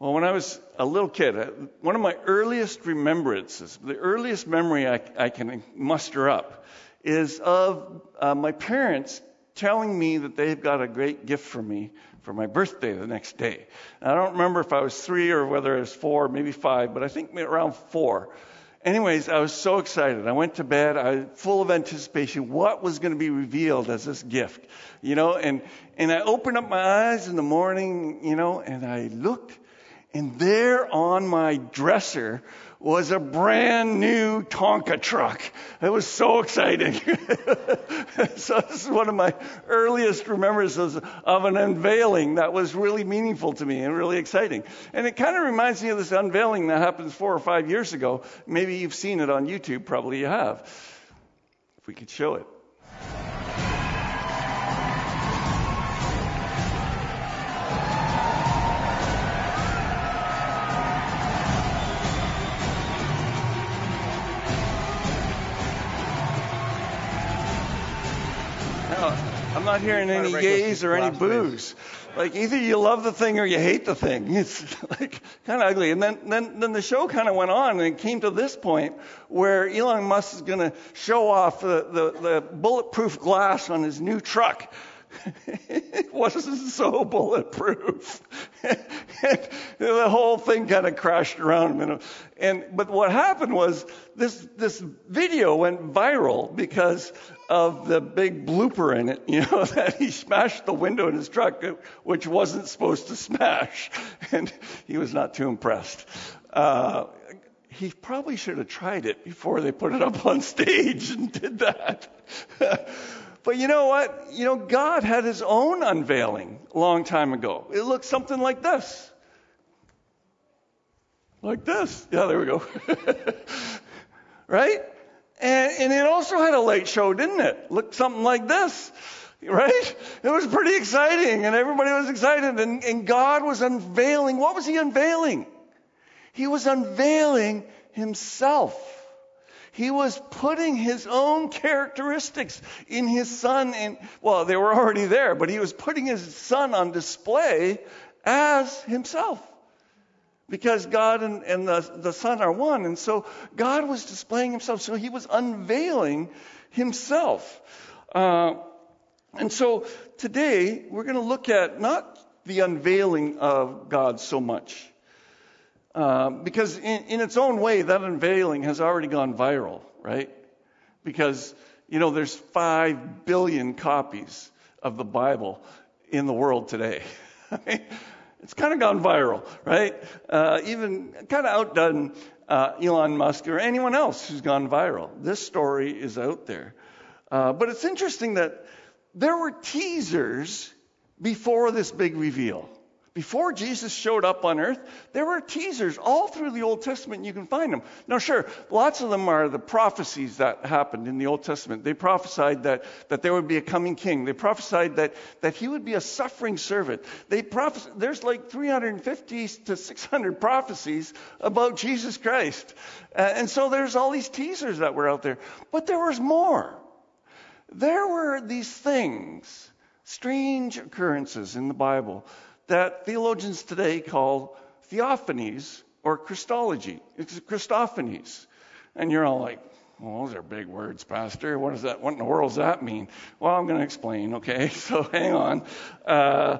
Well, when I was a little kid, uh, one of my earliest remembrances, the earliest memory I, I can muster up, is of uh, my parents telling me that they've got a great gift for me for my birthday the next day. And I don't remember if I was three or whether I was four, maybe five, but I think around four. Anyways, I was so excited. I went to bed, I was full of anticipation. What was going to be revealed as this gift? You know, and, and I opened up my eyes in the morning, you know, and I looked, and there on my dresser was a brand new Tonka truck. It was so exciting. so this is one of my earliest remembrances of an unveiling that was really meaningful to me and really exciting. And it kind of reminds me of this unveiling that happened four or five years ago. Maybe you've seen it on YouTube. Probably you have. If we could show it. Not hearing any yays or any boos. Like either you love the thing or you hate the thing. It's like kind of ugly. And then, then, then the show kind of went on and it came to this point where Elon Musk is going to show off the, the, the bulletproof glass on his new truck. It wasn't so bulletproof. the whole thing kind of crashed around him. And, but what happened was this, this video went viral because of the big blooper in it, you know, that he smashed the window in his truck, which wasn't supposed to smash. And he was not too impressed. Uh, he probably should have tried it before they put it up on stage and did that. But you know what? You know, God had his own unveiling a long time ago. It looked something like this. Like this. Yeah, there we go. right? And, and it also had a late show, didn't it? Looked something like this, right? It was pretty exciting and everybody was excited and, and God was unveiling. What was he unveiling? He was unveiling himself. He was putting his own characteristics in his son and, well, they were already there, but he was putting his son on display as himself because God and, and the, the Son are one. And so God was displaying himself. So he was unveiling himself. Uh, and so today we're going to look at not the unveiling of God so much. Uh, because in, in its own way, that unveiling has already gone viral, right? Because, you know, there's five billion copies of the Bible in the world today. It's kind of gone viral, right? Uh, even kind of outdone uh, Elon Musk or anyone else who's gone viral. This story is out there. Uh, but it's interesting that there were teasers before this big reveal. Before Jesus showed up on earth, there were teasers all through the Old Testament. You can find them. Now, sure, lots of them are the prophecies that happened in the Old Testament. They prophesied that, that there would be a coming king. They prophesied that, that he would be a suffering servant. They there's like 350 to 600 prophecies about Jesus Christ. Uh, and so there's all these teasers that were out there. But there was more. There were these things, strange occurrences in the Bible that theologians today call theophanies or Christology. It's Christophanies. And you're all like, well, those are big words, Pastor. What does that? What in the world does that mean? Well, I'm going to explain. Okay, so hang on. Uh,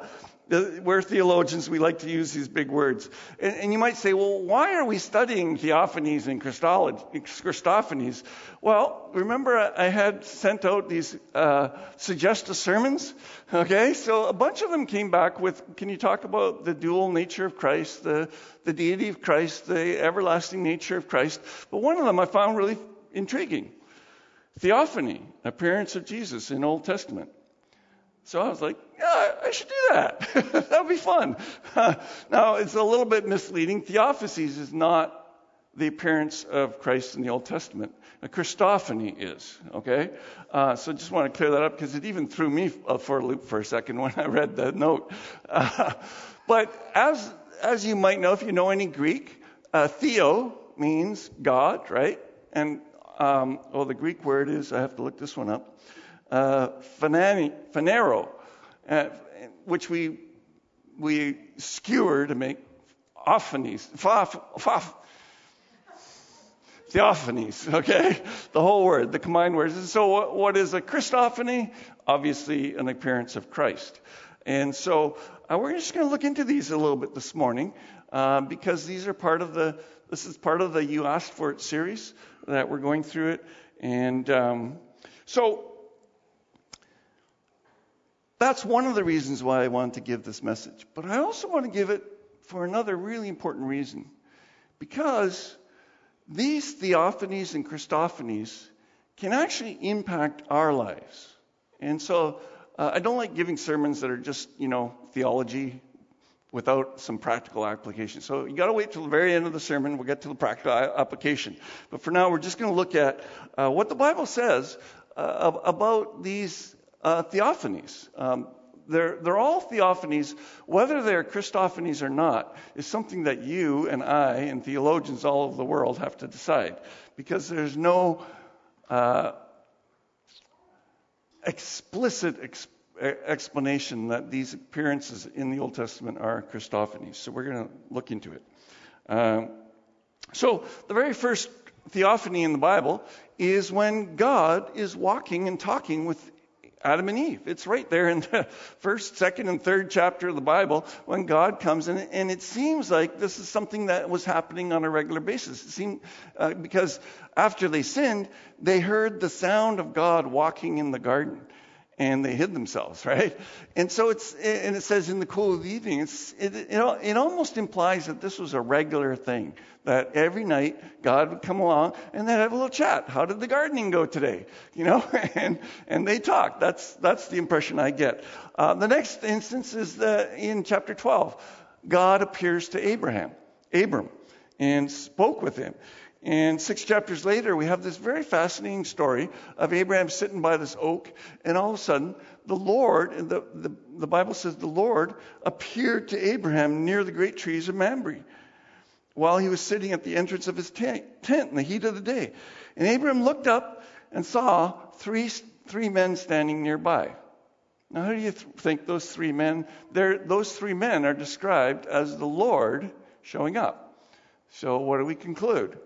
we're theologians, we like to use these big words. And, and, you might say, well, why are we studying theophanies and Christophanies? Well, remember I had sent out these uh, suggested sermons? Okay, so a bunch of them came back with, can you talk about the dual nature of Christ, the, the deity of Christ, the everlasting nature of Christ? But one of them I found really intriguing. Theophany, appearance of Jesus in Old Testament. So I was like, yeah, I should do that. that would be fun. now, it's a little bit misleading. Theophanies is not the appearance of Christ in the Old Testament. A Christophany is, okay? Uh, so I just want to clear that up because it even threw me for a loop for a second when I read the note. Uh, but as, as you might know, if you know any Greek, uh, theo means God, right? And, um, well, the Greek word is, I have to look this one up uh, uh, which we, we skewer to make theophanies, theophanies, okay? The whole word, the combined words. So, what, what is a Christophany? Obviously, an appearance of Christ. And so, uh, we're just going to look into these a little bit this morning uh, because these are part of the, this is part of the You Asked For It series that we're going through it. And um, so, that's one of the reasons why I wanted to give this message. But I also want to give it for another really important reason. Because these theophanies and Christophanies can actually impact our lives. And so uh, I don't like giving sermons that are just, you know, theology without some practical application. So you got to wait till the very end of the sermon. We'll get to the practical application. But for now, we're just going to look at uh, what the Bible says uh, about these uh, theophanies. Um, they're, they're all theophanies, whether they're Christophanies or not, is something that you and I and theologians all over the world have to decide. Because there's no uh, explicit ex- explanation that these appearances in the Old Testament are Christophanies. So we're going to look into it. Um, so the very first theophany in the Bible is when God is walking and talking with Adam and Eve. It's right there in the first, second, and third chapter of the Bible when God comes in, and it seems like this is something that was happening on a regular basis. It seemed uh, because after they sinned, they heard the sound of God walking in the garden, and they hid themselves, right? And so it's and it says in the cool of the evening. It's it, it, it almost implies that this was a regular thing that every night God would come along and they'd have a little chat. How did the gardening go today? You know, and and they talk. That's that's the impression I get. Uh, the next instance is the, in chapter 12. God appears to Abraham, Abram, and spoke with him. And six chapters later, we have this very fascinating story of Abraham sitting by this oak, and all of a sudden, the Lord, the, the, the Bible says the Lord appeared to Abraham near the great trees of Mamre while he was sitting at the entrance of his tent, in the heat of the day. And Abraham looked up and saw three, three men standing nearby. Now, who do you th- think those three men? Are? Those three men are described as the Lord showing up. So, what do we conclude?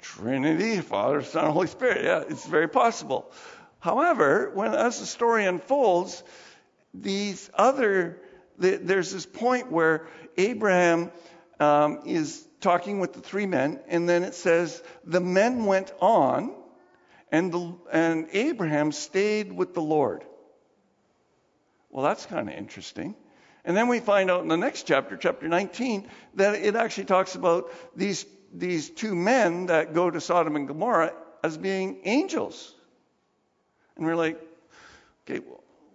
Trinity, Father, Son, Holy Spirit. Yeah, it's very possible. However, when as the story unfolds, these other the, there's this point where Abraham um, is talking with the three men, and then it says, The men went on, and, the, and Abraham stayed with the Lord. Well, that's kind of interesting. And then we find out in the next chapter, chapter 19, that it actually talks about these, these two men that go to Sodom and Gomorrah as being angels. And we're like, okay,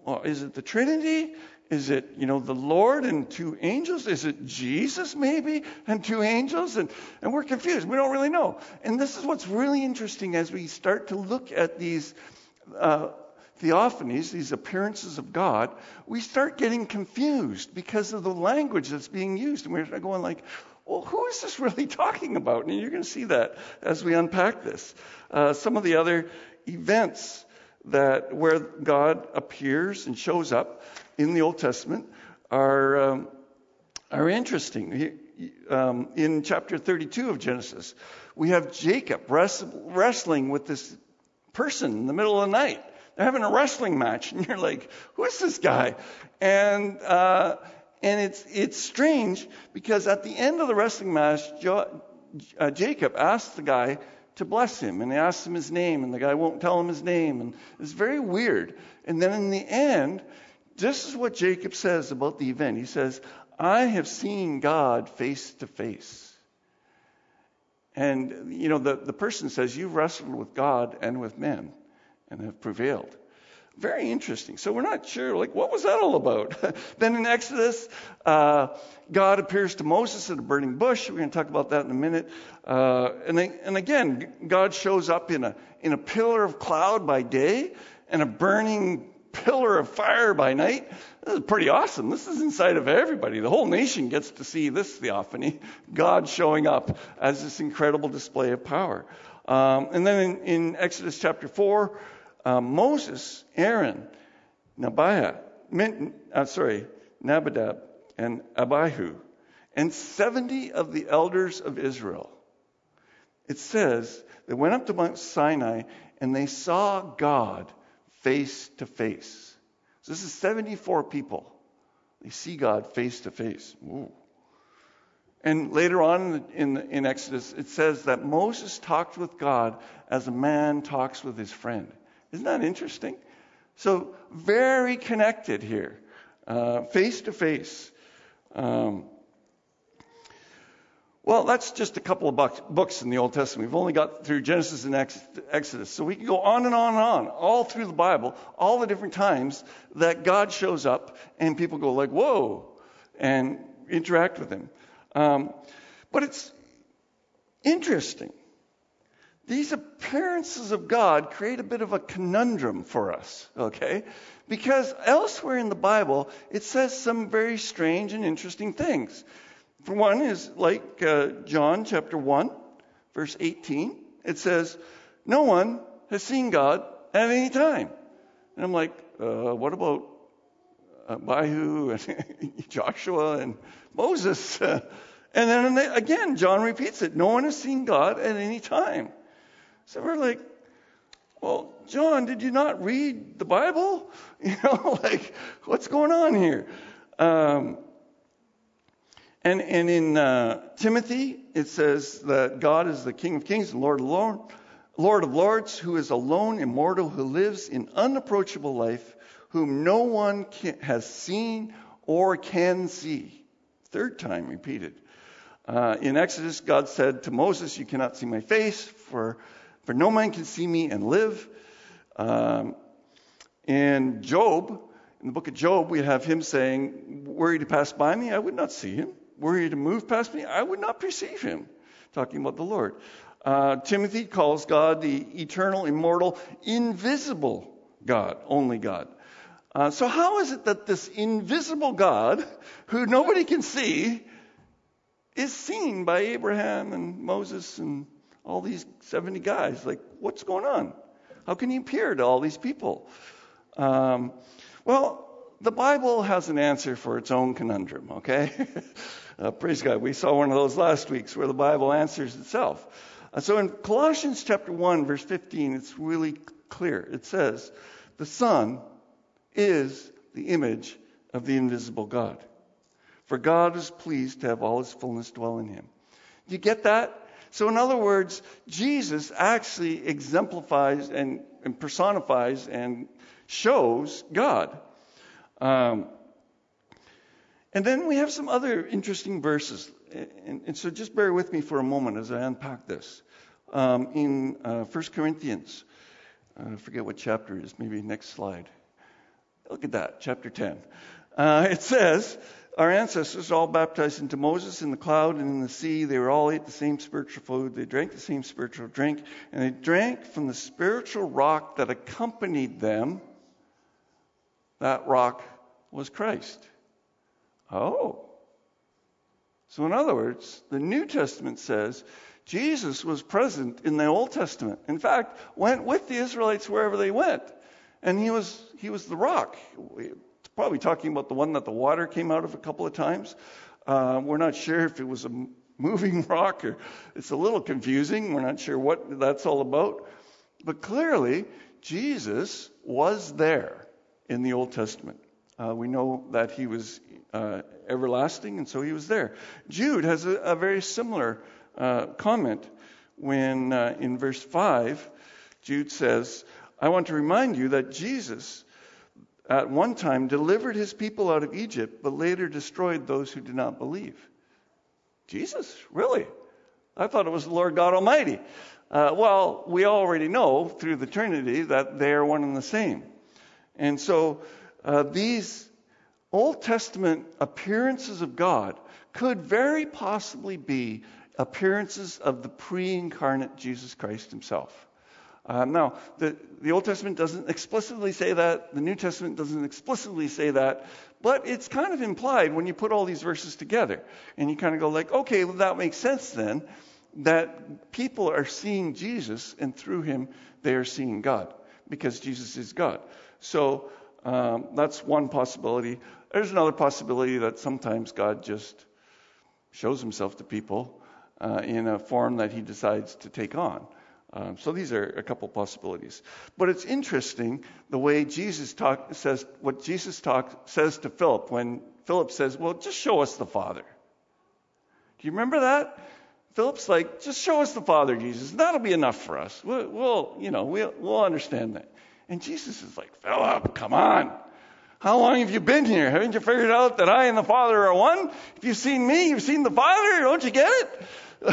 well, is it the Trinity? Is it, you know, the Lord and two angels? Is it Jesus maybe and two angels? And, and we're confused. We don't really know. And this is what's really interesting as we start to look at these uh, theophanies, these appearances of God, we start getting confused because of the language that's being used. And we're going like, well, who is this really talking about? And you're going to see that as we unpack this. Uh, some of the other events that where God appears and shows up in the Old Testament are, um, are interesting. Um, in chapter 32 of Genesis, we have Jacob wrestling with this person in the middle of the night. They're having a wrestling match, and you're like, "Who is this guy?" And uh, and it's it's strange because at the end of the wrestling match, jo- uh, Jacob asks the guy to bless him, and he asks him his name, and the guy won't tell him his name, and it's very weird. And then in the end, this is what Jacob says about the event. He says, I have seen God face to face. And, you know, the, the person says, You've wrestled with God and with men and have prevailed. Very interesting. So we're not sure, like, what was that all about? then in Exodus, uh, God appears to Moses at a burning bush. We're going to talk about that in a minute. Uh, and, and again, God shows up in a, in a pillar of cloud by day and a burning pillar of fire by night. This is pretty awesome. This is inside of everybody. The whole nation gets to see this theophany, God showing up as this incredible display of power. Um, and then in, in, Exodus chapter 4, um, Moses, Aaron, Nabiah, uh, sorry, Nabadab, and Abihu, and 70 of the elders of Israel. It says they went up to Mount Sinai and they saw God face to face. So this is 74 people. They see God face to face. And later on in, in Exodus, it says that Moses talked with God as a man talks with his friend. Isn't that interesting? So, very connected here, face to face. Well, that's just a couple of books in the Old Testament. We've only got through Genesis and Exodus. So we can go on and on and on, all through the Bible, all the different times that God shows up and people go like, whoa, and interact with him. Um, but it's interesting. These appearances of God create a bit of a conundrum for us, okay? Because elsewhere in the Bible, it says some very strange and interesting things. For one is like uh, John chapter 1, verse 18. It says, No one has seen God at any time. And I'm like, uh, what about Bahu and Joshua and Moses? and then again, John repeats it. No one has seen God at any time. So we're like, well, John, did you not read the Bible? You know, like, what's going on here? Um, and, and in uh, Timothy, it says that God is the King of Kings and Lord of, Lord, Lord of Lords, who is alone, immortal, who lives in unapproachable life, whom no one can, has seen or can see. Third time repeated. Uh, in Exodus, God said to Moses, You cannot see my face, for, for no man can see me and live. Um, in Job, in the book of Job, we have him saying, Were he to pass by me, I would not see him were he to move past me, I would not perceive him. Talking about the Lord. Uh, Timothy calls God the eternal, immortal, invisible God, only God. Uh, so, how is it that this invisible God, who nobody can see, is seen by Abraham and Moses and all these 70 guys? Like, what's going on? How can he appear to all these people? Um, well, the Bible has an answer for its own conundrum, okay? Uh, praise God. We saw one of those last weeks where the Bible answers itself. Uh, so in Colossians chapter 1, verse 15, it's really clear. It says, The Son is the image of the invisible God. For God is pleased to have all his fullness dwell in him. Do you get that? So, in other words, Jesus actually exemplifies and, and personifies and shows God. Um, and then we have some other interesting verses. And, and so just bear with me for a moment as I unpack this. Um, in uh, 1 Corinthians, uh, I forget what chapter it is, maybe next slide. Look at that, chapter 10. Uh, it says, Our ancestors all baptized into Moses in the cloud and in the sea. They were all ate the same spiritual food. They drank the same spiritual drink. And they drank from the spiritual rock that accompanied them. That rock was Christ. Oh. So, in other words, the New Testament says Jesus was present in the Old Testament. In fact, went with the Israelites wherever they went. And he was, he was the rock. Probably talking about the one that the water came out of a couple of times. Uh, we're not sure if it was a moving rock or it's a little confusing. We're not sure what that's all about. But clearly, Jesus was there in the Old Testament. Uh, we know that he was uh, everlasting, and so he was there. Jude has a, a very similar uh, comment when uh, in verse 5, Jude says, I want to remind you that Jesus at one time delivered his people out of Egypt, but later destroyed those who did not believe. Jesus? Really? I thought it was the Lord God Almighty. Uh, well, we already know through the Trinity that they are one and the same. And so uh, these Old Testament appearances of God could very possibly be appearances of the pre incarnate Jesus Christ himself. Uh, now, the, the Old Testament doesn't explicitly say that, the New Testament doesn't explicitly say that, but it's kind of implied when you put all these verses together. And you kind of go, like, okay, well, that makes sense then, that people are seeing Jesus, and through him, they are seeing God, because Jesus is God. So um, that's one possibility. There's another possibility that sometimes God just shows himself to people uh, in a form that he decides to take on. Um, so these are a couple possibilities. But it's interesting the way Jesus talk, says what Jesus talk, says to Philip when Philip says, "Well, just show us the Father." Do you remember that? Philip's like, "Just show us the Father, Jesus. That'll be enough for us. We'll, we'll you know, we'll, we'll understand that." And Jesus is like, "Philip, come on." How long have you been here? Haven't you figured out that I and the Father are one? If you've seen me, you've seen the Father. Don't you get it?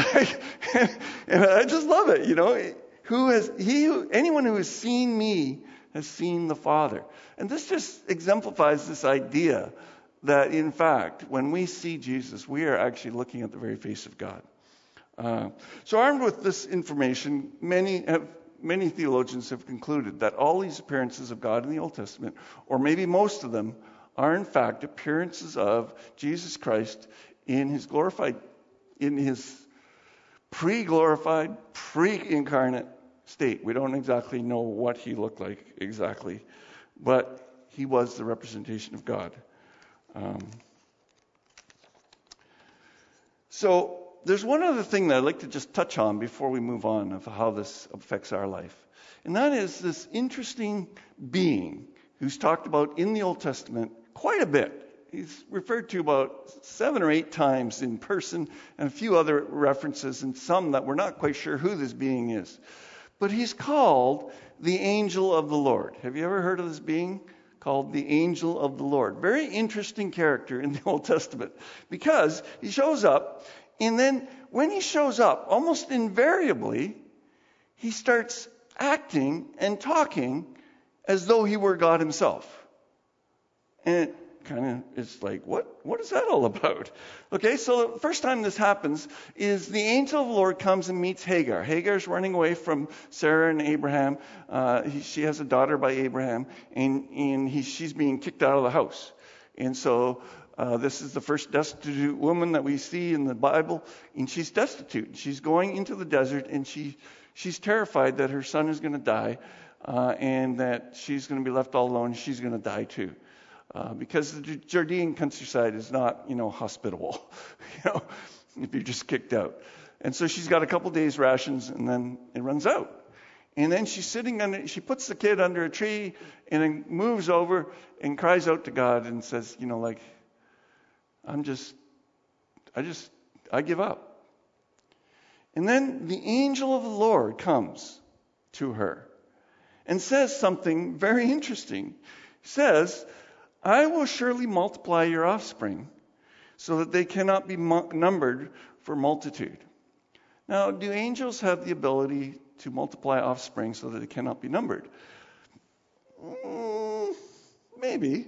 and I just love it, you know. Who has he? Who, anyone who has seen me has seen the Father. And this just exemplifies this idea that, in fact, when we see Jesus, we are actually looking at the very face of God. Uh, so, armed with this information, many have, many theologians have concluded that all these appearances of God in the Old Testament, or maybe most of them, are in fact appearances of Jesus Christ in his glorified, in his pre-glorified, pre-incarnate state. We don't exactly know what he looked like exactly, but he was the representation of God. Um, so there's one other thing that I'd like to just touch on before we move on of how this affects our life. And that is this interesting being who's talked about in the Old Testament quite a bit. He's referred to about seven or eight times in person and a few other references and some that we're not quite sure who this being is. But he's called the angel of the Lord. Have you ever heard of this being? Called the angel of the Lord. Very interesting character in the Old Testament because he shows up, and then when he shows up, almost invariably, he starts acting and talking as though he were God himself. And kind of is like, what, what is that all about? Okay, so the first time this happens is the angel of the Lord comes and meets Hagar. Hagar's running away from Sarah and Abraham. Uh, he, she has a daughter by Abraham, and, and he, she's being kicked out of the house. And so uh, this is the first destitute woman that we see in the Bible, and she's destitute. She's going into the desert, and she, she's terrified that her son is going to die, uh, and that she's going to be left all alone. She's going to die too uh, because the Judean countryside is not, you know, hospitable, you know, if you're just kicked out. And so she's got a couple days rations and then it runs out. And then she's sitting under, she puts the kid under a tree and then moves over and cries out to God and says, you know, like, I'm just, I just, I give up. And then the angel of the Lord comes to her and says something very interesting. He says, I will surely multiply your offspring so that they cannot be numbered for multitude. Now, do angels have the ability to multiply offspring so that they cannot be numbered? Mm, maybe.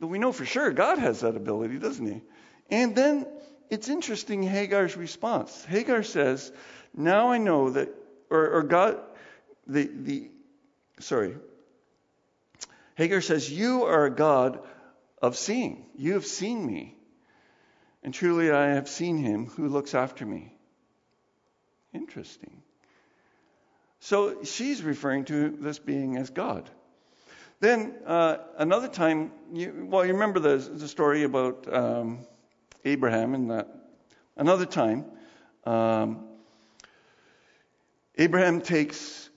But we know for sure God has that ability, doesn't he? And then it's interesting Hagar's response. Hagar says, Now I know that, or, or God, the, the, sorry, Hagar says, You are a God of seeing. You have seen me. And truly, I have seen him who looks after me. Interesting. So she's referring to this being as God. Then uh, another time, you, well, you remember the, the story about um, Abraham and that. Another time, um, Abraham takes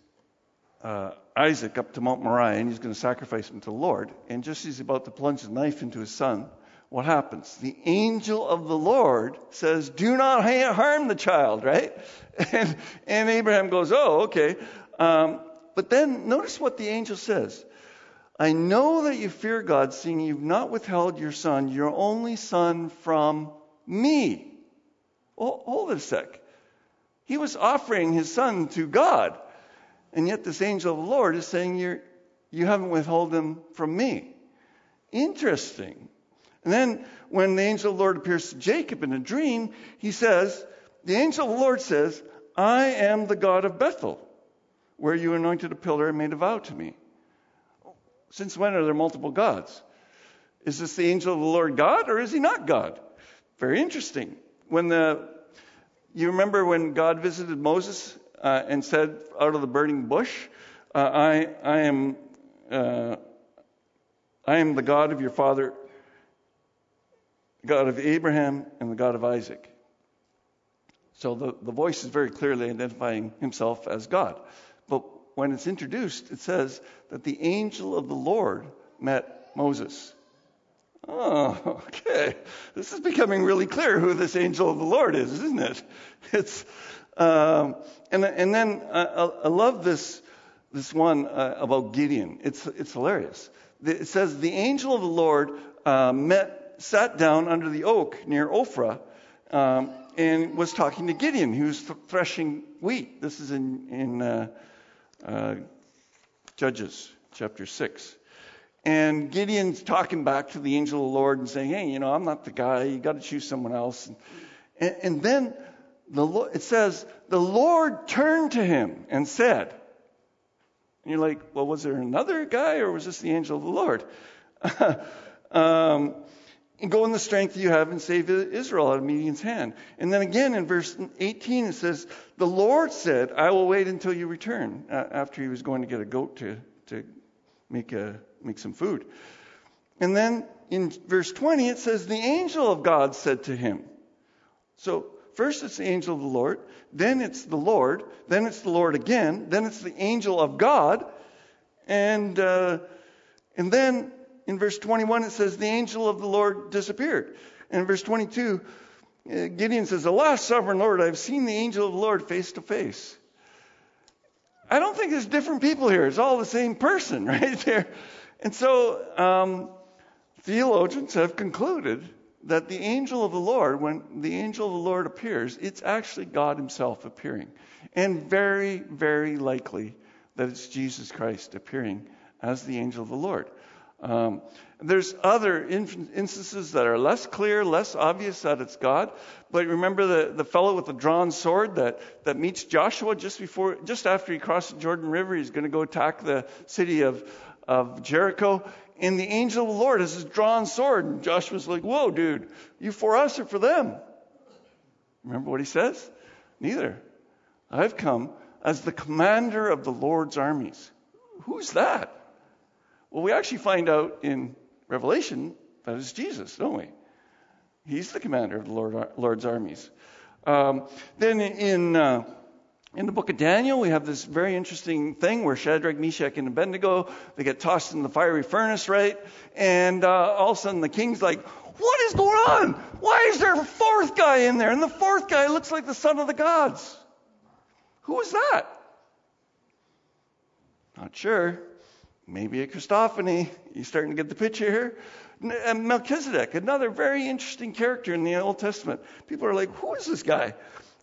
uh, Isaac up to Mount Moriah and he's going to sacrifice him to the Lord. And just as he's about to plunge the knife into his son, what happens? The angel of the Lord says, Do not harm the child, right? And, and Abraham goes, Oh, okay. Um, but then notice what the angel says. I know that you fear God, seeing you've not withheld your son, your only son, from me. Oh, hold it a sec. He was offering his son to God. And yet this angel of the Lord is saying you're, you haven't withheld them from me. Interesting. And then when the angel of the Lord appears to Jacob in a dream, he says, the angel of the Lord says, I am the God of Bethel, where you anointed a pillar and made a vow to me. Since when are there multiple gods? Is this the angel of the Lord God or is he not God? Very interesting. When the you remember when God visited Moses uh, and said out of the burning bush, uh, I, I, am, uh, I am the God of your father. God of Abraham and the God of Isaac. So the, the voice is very clearly identifying himself as God. But when it's introduced, it says that the angel of the Lord met Moses. Oh, okay. This is becoming really clear who this angel of the Lord is, isn't it? It's, um, and, and then I, I love this, this one uh, about Gideon. It's, it's hilarious. It says, The angel of the Lord uh, met, sat down under the oak near Ophrah um, and was talking to Gideon. Was th- threshing wheat. This is in, in uh, uh Judges chapter 6. And Gideon's talking back to the angel of the Lord and saying, Hey, you know, I'm not the guy. You got to choose someone else. And, and then the, it says, The Lord turned to him and said, and you're like, well, was there another guy or was this the angel of the Lord? um, go in the strength you have and save Israel out of Midian's hand. And then again in verse 18 it says, The Lord said, I will wait until you return, uh, after he was going to get a goat to, to make, a, make some food. And then in verse 20 it says, The angel of God said to him. So first it's the angel of the Lord, then it's the Lord, then it's the Lord again, then it's the angel of God, and uh, and then in verse 21 it says the angel of the Lord disappeared. And in verse 22, uh, Gideon says, "Alas, sovereign Lord, I've seen the angel of the Lord face to face." I don't think there's different people here. It's all the same person right there. And so um, theologians have concluded that the angel of the Lord, when the angel of the Lord appears, it's actually God Himself appearing. And very, very likely that it's Jesus Christ appearing as the angel of the Lord. Um, there's other instances that are less clear, less obvious that it's God. But remember the, the fellow with the drawn sword that, that meets Joshua just before, just after he crossed the Jordan River. He's going to go attack the city of, of Jericho and the angel of the Lord has his drawn sword. And Joshua's like, Whoa, dude, you for us or for them? Remember what he says? Neither. I've come as the commander of the Lord's armies. Who's that? Well, we actually find out in Revelation that it's Jesus, don't we? He's the commander of the Lord, Lord's armies. Um, then in uh, in the book of Daniel, we have this very interesting thing where Shadrach, Meshach, and Abednego they get tossed in the fiery furnace, right? And uh, all of a sudden, the king's like, "What is going on? Why is there a fourth guy in there? And the fourth guy looks like the son of the gods. Who is that? Not sure. Maybe a Christophany. You starting to get the picture here? And Melchizedek, another very interesting character in the Old Testament. People are like, "Who is this guy?"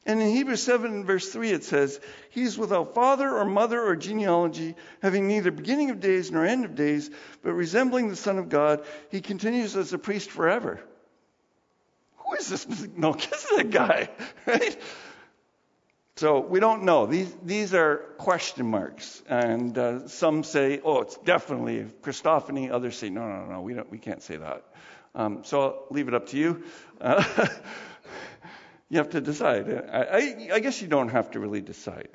And in Hebrews 7 verse 3 it says, He's without father or mother or genealogy, having neither beginning of days nor end of days, but resembling the Son of God, he continues as a priest forever. Who is this Melchizedek guy? Right? So we don't know. These, these are question marks. And uh, some say, oh, it's definitely Christophany. Others say, no, no, no, we, don't, we can't say that. Um, so I'll leave it up to you. Uh, You have to decide. I, I, I guess you don't have to really decide.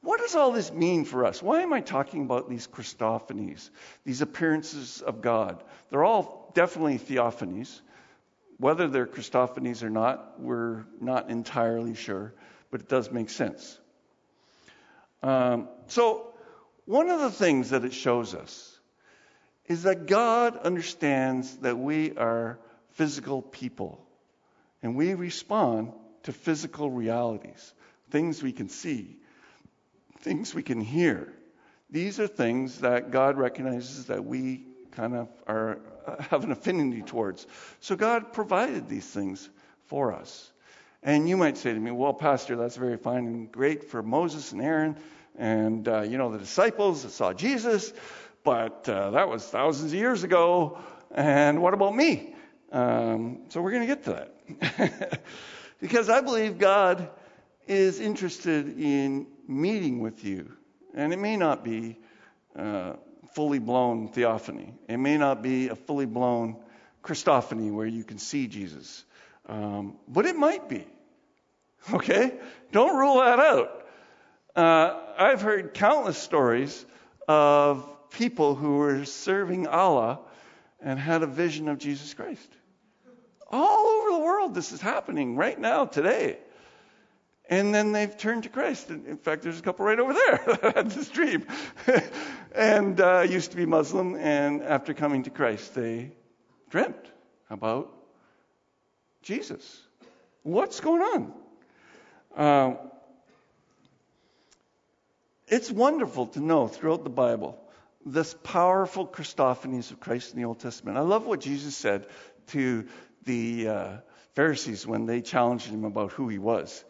What does all this mean for us? Why am I talking about these Christophanies, these appearances of God? They're all definitely theophanies. Whether they're Christophanies or not, we're not entirely sure, but it does make sense. Um, so, one of the things that it shows us is that God understands that we are physical people. And we respond to physical realities, things we can see, things we can hear. These are things that God recognizes that we kind of are have an affinity towards. So God provided these things for us. And you might say to me, "Well, Pastor, that's very fine and great for Moses and Aaron, and uh, you know the disciples that saw Jesus, but uh, that was thousands of years ago. And what about me?" Um, so we're going to get to that. because I believe God is interested in meeting with you. And it may not be uh, fully blown theophany, it may not be a fully blown Christophany where you can see Jesus. Um, but it might be. Okay? Don't rule that out. Uh, I've heard countless stories of people who were serving Allah and had a vision of Jesus Christ. All over the world, this is happening right now, today. And then they've turned to Christ. In fact, there's a couple right over there that had this dream. and uh, used to be Muslim, and after coming to Christ, they dreamt about Jesus. What's going on? Uh, it's wonderful to know throughout the Bible this powerful Christophanies of Christ in the Old Testament. I love what Jesus said to the uh, Pharisees when they challenged him about who he was.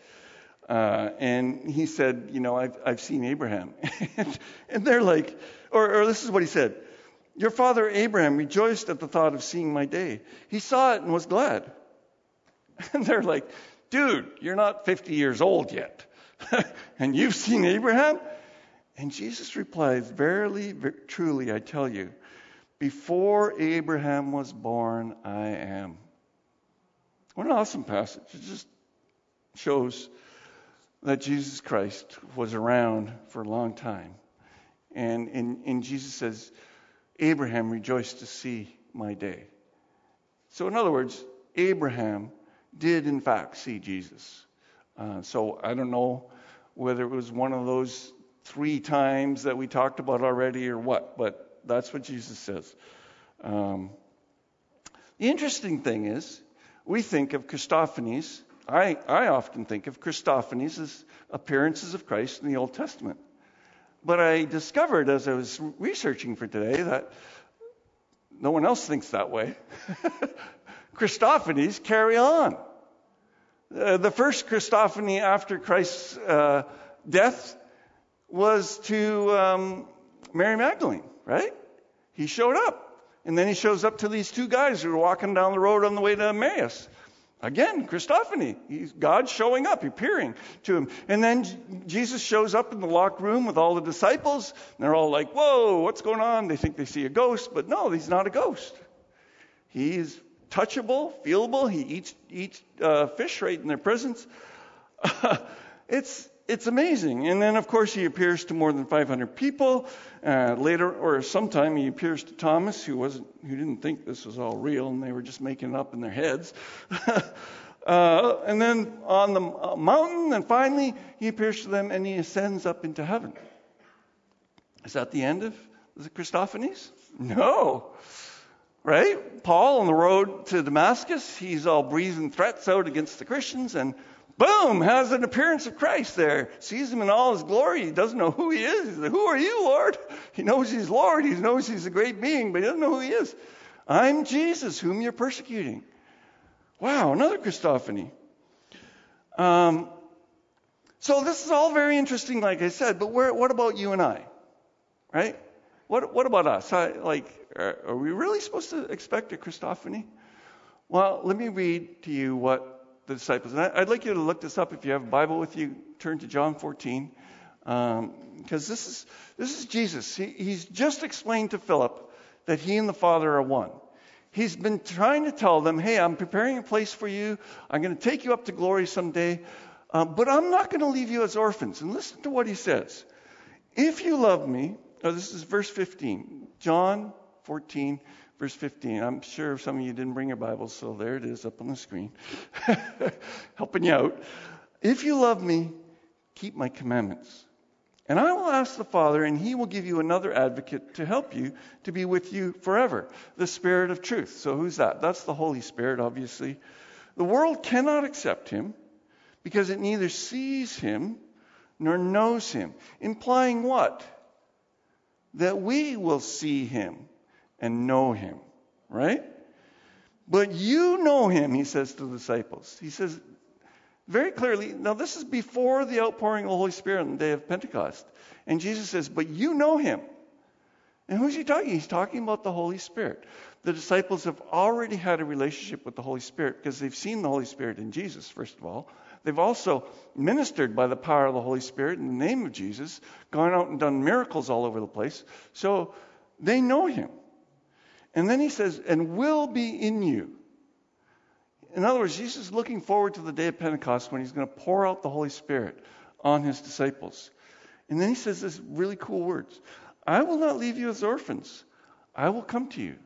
Uh, and he said, You know, I've, I've seen Abraham. and, they're like, or, or this is what he said Your father Abraham rejoiced at the thought of seeing my day. He saw it and was glad. And they're like, Dude, you're not 50 years old yet. and you've seen Abraham? And Jesus replies, Verily, truly, I tell you, before Abraham was born, I am. What an awesome passage. It just shows that Jesus Christ was around for a long time. And, and, and Jesus says, Abraham rejoiced to see my day. So, in other words, Abraham did in fact see Jesus. Uh, so, I don't know whether it was one of those three times that we talked about already or what, but that's what Jesus says. Um, the interesting thing is, we think of Christophanies, I, I often think of Christophanies as appearances of Christ in the Old Testament. But I discovered as I was researching for today that no one else thinks that way. Christophanies carry on. Uh, the first Christophany after Christ's uh, death was to um, Mary Magdalene, right? He showed up. And then he shows up to these two guys who are walking down the road on the way to Emmaus. Again, Christophany. He's God showing up, appearing to him. And then Jesus shows up in the locked room with all the disciples. And they're all like, whoa, what's going on? They think they see a ghost, but no, he's not a ghost. He's touchable, feelable. He eats, eats uh, fish right in their presence. it's, it's amazing. And then, of course, he appears to more than 500 people. Uh, later, or sometime, he appears to Thomas, who wasn't, who didn't think this was all real, and they were just making it up in their heads. uh, and then on the uh, mountain, and finally, he appears to them, and he ascends up into heaven. Is that the end of the Christophanies? No. Right? Paul on the road to Damascus, he's all breathing threats out against the Christians, and boom, has an appearance of Christ there. Sees him in all his glory. He doesn't know who he is. Like, who are you, Lord? He knows he's Lord. He knows he's a great being, but he doesn't know who he is. I'm Jesus, whom you're persecuting. Wow, another Christophany. Um, so this is all very interesting, like I said, but where, what about you and I? Right? What, what about us? I, like, are, are we really supposed to expect a Christophany? Well, let me read to you what the disciples. And I, would like you to look this up if you have a Bible with you. Turn to John 14, because um, this is this is Jesus. He, he's just explained to Philip that he and the Father are one. He's been trying to tell them, "Hey, I'm preparing a place for you. I'm going to take you up to glory someday, um, but I'm not going to leave you as orphans." And listen to what he says: "If you love me." Oh, this is verse 15, John 14, verse 15. I'm sure some of you didn't bring your Bibles, so there it is up on the screen, helping you out. If you love me, keep my commandments. And I will ask the Father, and he will give you another advocate to help you to be with you forever the Spirit of truth. So who's that? That's the Holy Spirit, obviously. The world cannot accept him because it neither sees him nor knows him. Implying what? That we will see him and know him, right? But you know him, he says to the disciples. He says very clearly, now this is before the outpouring of the Holy Spirit on the day of Pentecost. And Jesus says, But you know him. And who's he talking? He's talking about the Holy Spirit. The disciples have already had a relationship with the Holy Spirit because they've seen the Holy Spirit in Jesus, first of all. They've also ministered by the power of the Holy Spirit in the name of Jesus, gone out and done miracles all over the place. So they know him. And then he says, and will be in you. In other words, Jesus is looking forward to the day of Pentecost when he's going to pour out the Holy Spirit on his disciples. And then he says this really cool words I will not leave you as orphans, I will come to you.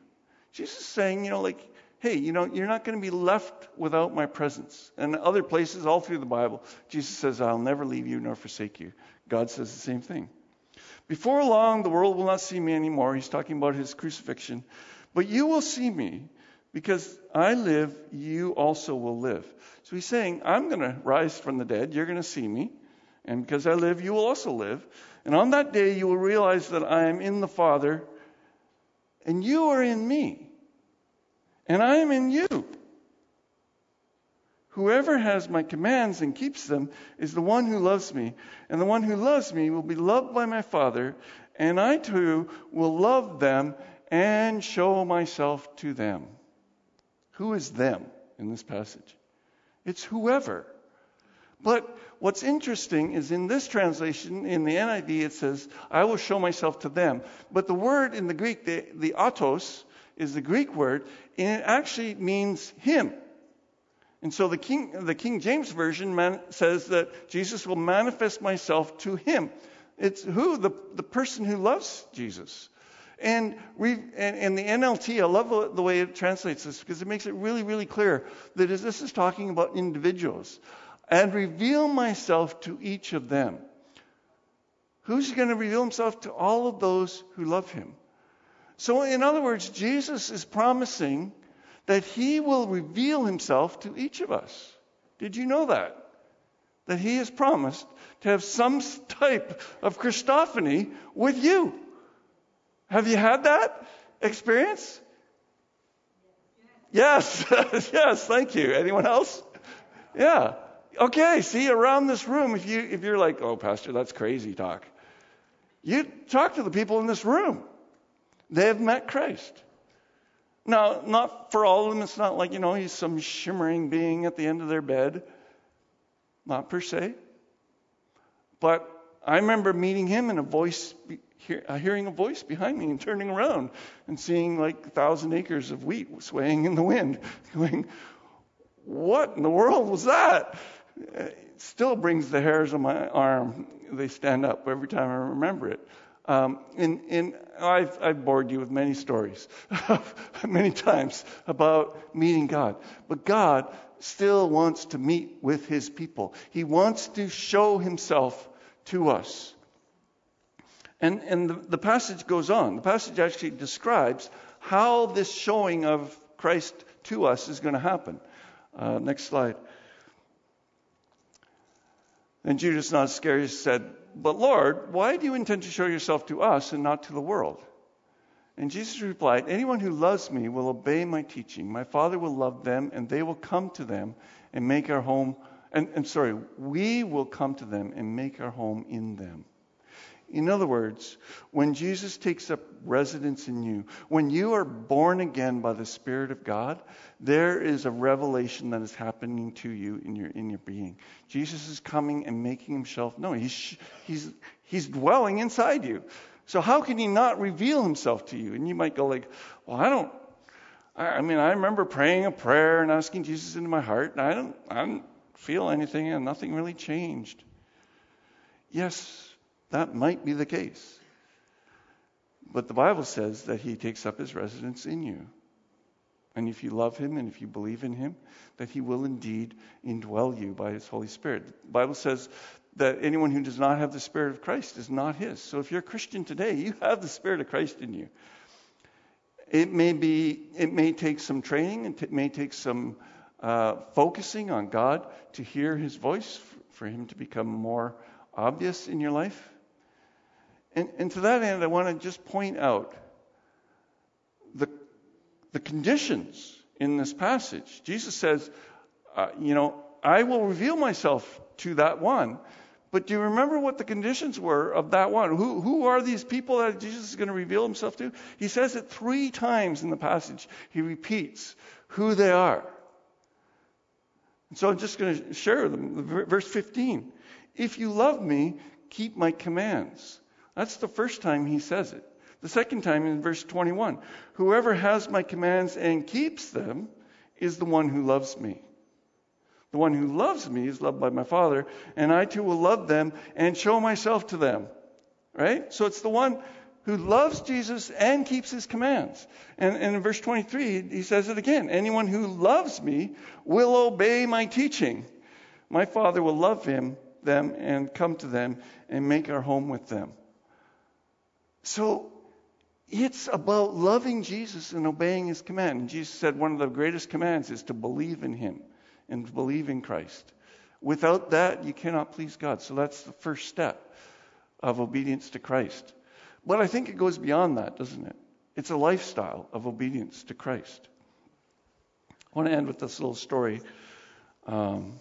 Jesus is saying, you know, like, hey, you know, you're not going to be left without my presence. And other places, all through the Bible, Jesus says, I'll never leave you nor forsake you. God says the same thing. Before long, the world will not see me anymore. He's talking about his crucifixion. But you will see me because I live, you also will live. So he's saying, I'm going to rise from the dead. You're going to see me. And because I live, you will also live. And on that day, you will realize that I am in the Father, and you are in me and I am in you. Whoever has my commands and keeps them is the one who loves me, and the one who loves me will be loved by my Father, and I too will love them and show myself to them. Who is them in this passage? It's whoever. But what's interesting is in this translation, in the NIV, it says, I will show myself to them. But the word in the Greek, the, the autos, is the Greek word, and it actually means him. And so the King, the King James Version man, says that Jesus will manifest myself to him. It's who? The, the person who loves Jesus. And, we, and, and the NLT, I love the way it translates this because it makes it really, really clear that this is talking about individuals. And reveal myself to each of them. Who's going to reveal himself to all of those who love him? So, in other words, Jesus is promising that he will reveal himself to each of us. Did you know that? That he has promised to have some type of Christophany with you. Have you had that experience? Yes, yes, thank you. Anyone else? Yeah. Okay, see, around this room, if you if you're like, oh, Pastor, that's crazy talk, you talk to the people in this room. They have met Christ. Now, not for all of them. It's not like, you know, he's some shimmering being at the end of their bed. Not per se. But I remember meeting him and a voice, uh, hearing a voice behind me and turning around and seeing like a thousand acres of wheat swaying in the wind. Going, what in the world was that? It still brings the hairs on my arm. They stand up every time I remember it. Um, and, and I've, I've, bored you with many stories, many times, about meeting God. But God still wants to meet with his people. He wants to show himself to us. And, and the, the passage goes on. The passage actually describes how this showing of Christ to us is going to happen. Uh, next slide. Then Judas, not Iscariot, said, but Lord, why do you intend to show yourself to us and not to the world? And Jesus replied, Anyone who loves me will obey my teaching. My Father will love them, and they will come to them and make our home. And, and sorry, we will come to them and make our home in them. In other words, when Jesus takes up residence in you, when you are born again by the Spirit of God, there is a revelation that is happening to you in your, in your being. Jesus is coming and making himself known. He's, he's, he's dwelling inside you. So how can he not reveal himself to you? And you might go like, well, I don't, I, I mean, I remember praying a prayer and asking Jesus into my heart, and I don't, I don't feel anything, and nothing really changed. Yes, that might be the case. But the Bible says that he takes up his residence in you. And if you love him and if you believe in him, that he will indeed indwell you by his Holy Spirit. The Bible says that anyone who does not have the Spirit of Christ is not his. So if you're a Christian today, you have the Spirit of Christ in you. It may be, it may take some training, it may take some uh, focusing on God to hear his voice, for him to become more obvious in your life. And, and to that end, I want to just point out the, the conditions in this passage. Jesus says, uh, you know, I will reveal myself to that one. But do you remember what the conditions were of that one? Who, who are these people that Jesus is going to reveal himself to? He says it three times in the passage. He repeats who they are. And so I'm just going to share them. Verse 15. If you love me, keep my commands. That's the first time he says it. The second time in verse 21 Whoever has my commands and keeps them is the one who loves me. The one who loves me is loved by my Father, and I too will love them and show myself to them. Right? So it's the one who loves Jesus and keeps his commands. And, and, in verse 23, he says it again Anyone who loves me will obey my teaching. My Father will love him, them and come to them and make our home with them. So it's about loving Jesus and obeying his command. And Jesus said one of the greatest commands is to believe in him and believe in Christ. Without that, you cannot please God. So that's the first step of obedience to Christ. But I think it goes beyond that, doesn't it? It's a lifestyle of obedience to Christ. I want to end with this little story because um,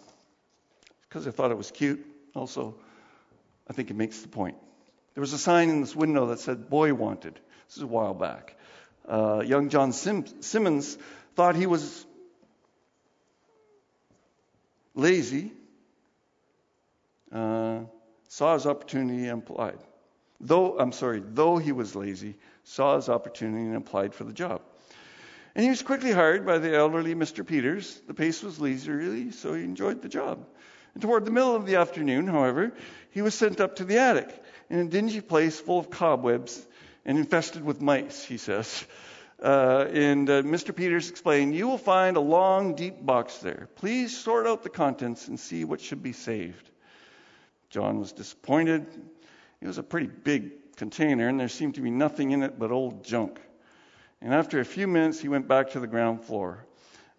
I thought it was cute. Also, I think it makes the point. There was a sign in this window that said "Boy Wanted." This is a while back. Uh, young John Sim- Simmons thought he was lazy, uh, saw his opportunity and applied. Though, I'm sorry, though he was lazy, saw his opportunity and applied for the job. And he was quickly hired by the elderly Mr. Peters. The pace was leisurely, so he enjoyed the job. And toward the middle of the afternoon, however, he was sent up to the attic in a dingy place full of cobwebs and infested with mice, he says. Uh, and uh, Mr. Peters explained, You will find a long, deep box there. Please sort out the contents and see what should be saved. John was disappointed. It was a pretty big container, and there seemed to be nothing in it but old junk. And after a few minutes, he went back to the ground floor.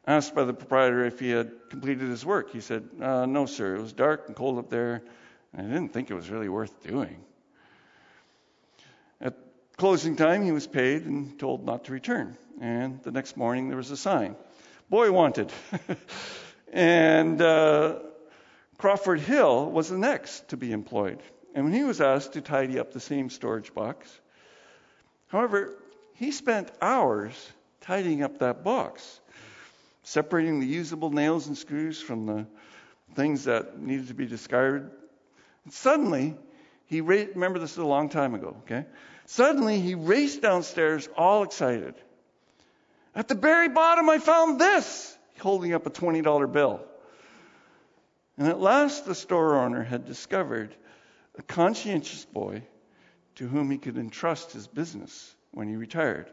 Asked by the proprietor if he had completed his work, he said, uh, No, sir. It was dark and cold up there, and I didn't think it was really worth doing. Closing time, he was paid and told not to return. And the next morning, there was a sign Boy wanted. and uh, Crawford Hill was the next to be employed. And when he was asked to tidy up the same storage box, however, he spent hours tidying up that box, separating the usable nails and screws from the things that needed to be discarded. And suddenly, he ra- remember this is a long time ago, okay? Suddenly, he raced downstairs, all excited. At the very bottom, I found this, holding up a $20 bill. And at last, the store owner had discovered a conscientious boy to whom he could entrust his business when he retired.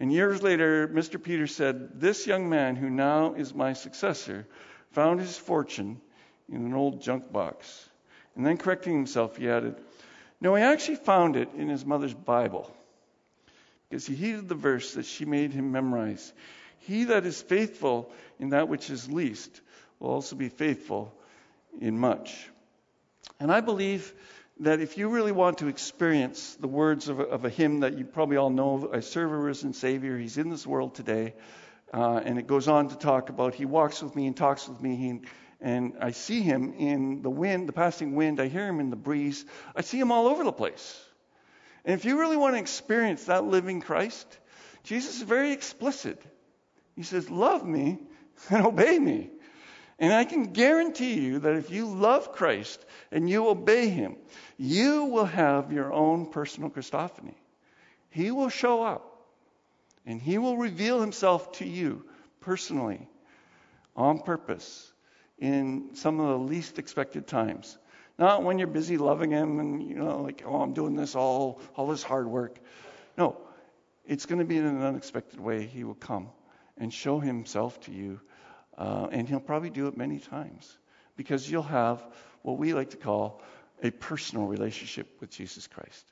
And years later, Mr. Peters said, This young man, who now is my successor, found his fortune in an old junk box. And then, correcting himself, he added, No, he actually found it in his mother's Bible because he heeded the verse that she made him memorize. He that is faithful in that which is least will also be faithful in much. And I believe that if you really want to experience the words of a, of a hymn that you probably all know, I serve a risen Savior, He's in this world today, uh, and it goes on to talk about He walks with me and talks with me, he, and I see Him in the wind, the passing wind, I hear Him in the breeze, I see Him all over the place. And if you really want to experience that living Christ, Jesus is very explicit. He says, Love me and obey me. And I can guarantee you that if you love Christ and you obey Him, you will have your own personal Christophany. He will show up and He will reveal Himself to you personally on purpose in some of the least expected times. Not when you're busy loving Him and, you know, like, oh, I'm doing this all, all this hard work. No, it's going to be in an unexpected way. He will come and show Himself to you uh, and he'll probably do it many times because you'll have what we like to call a personal relationship with Jesus Christ.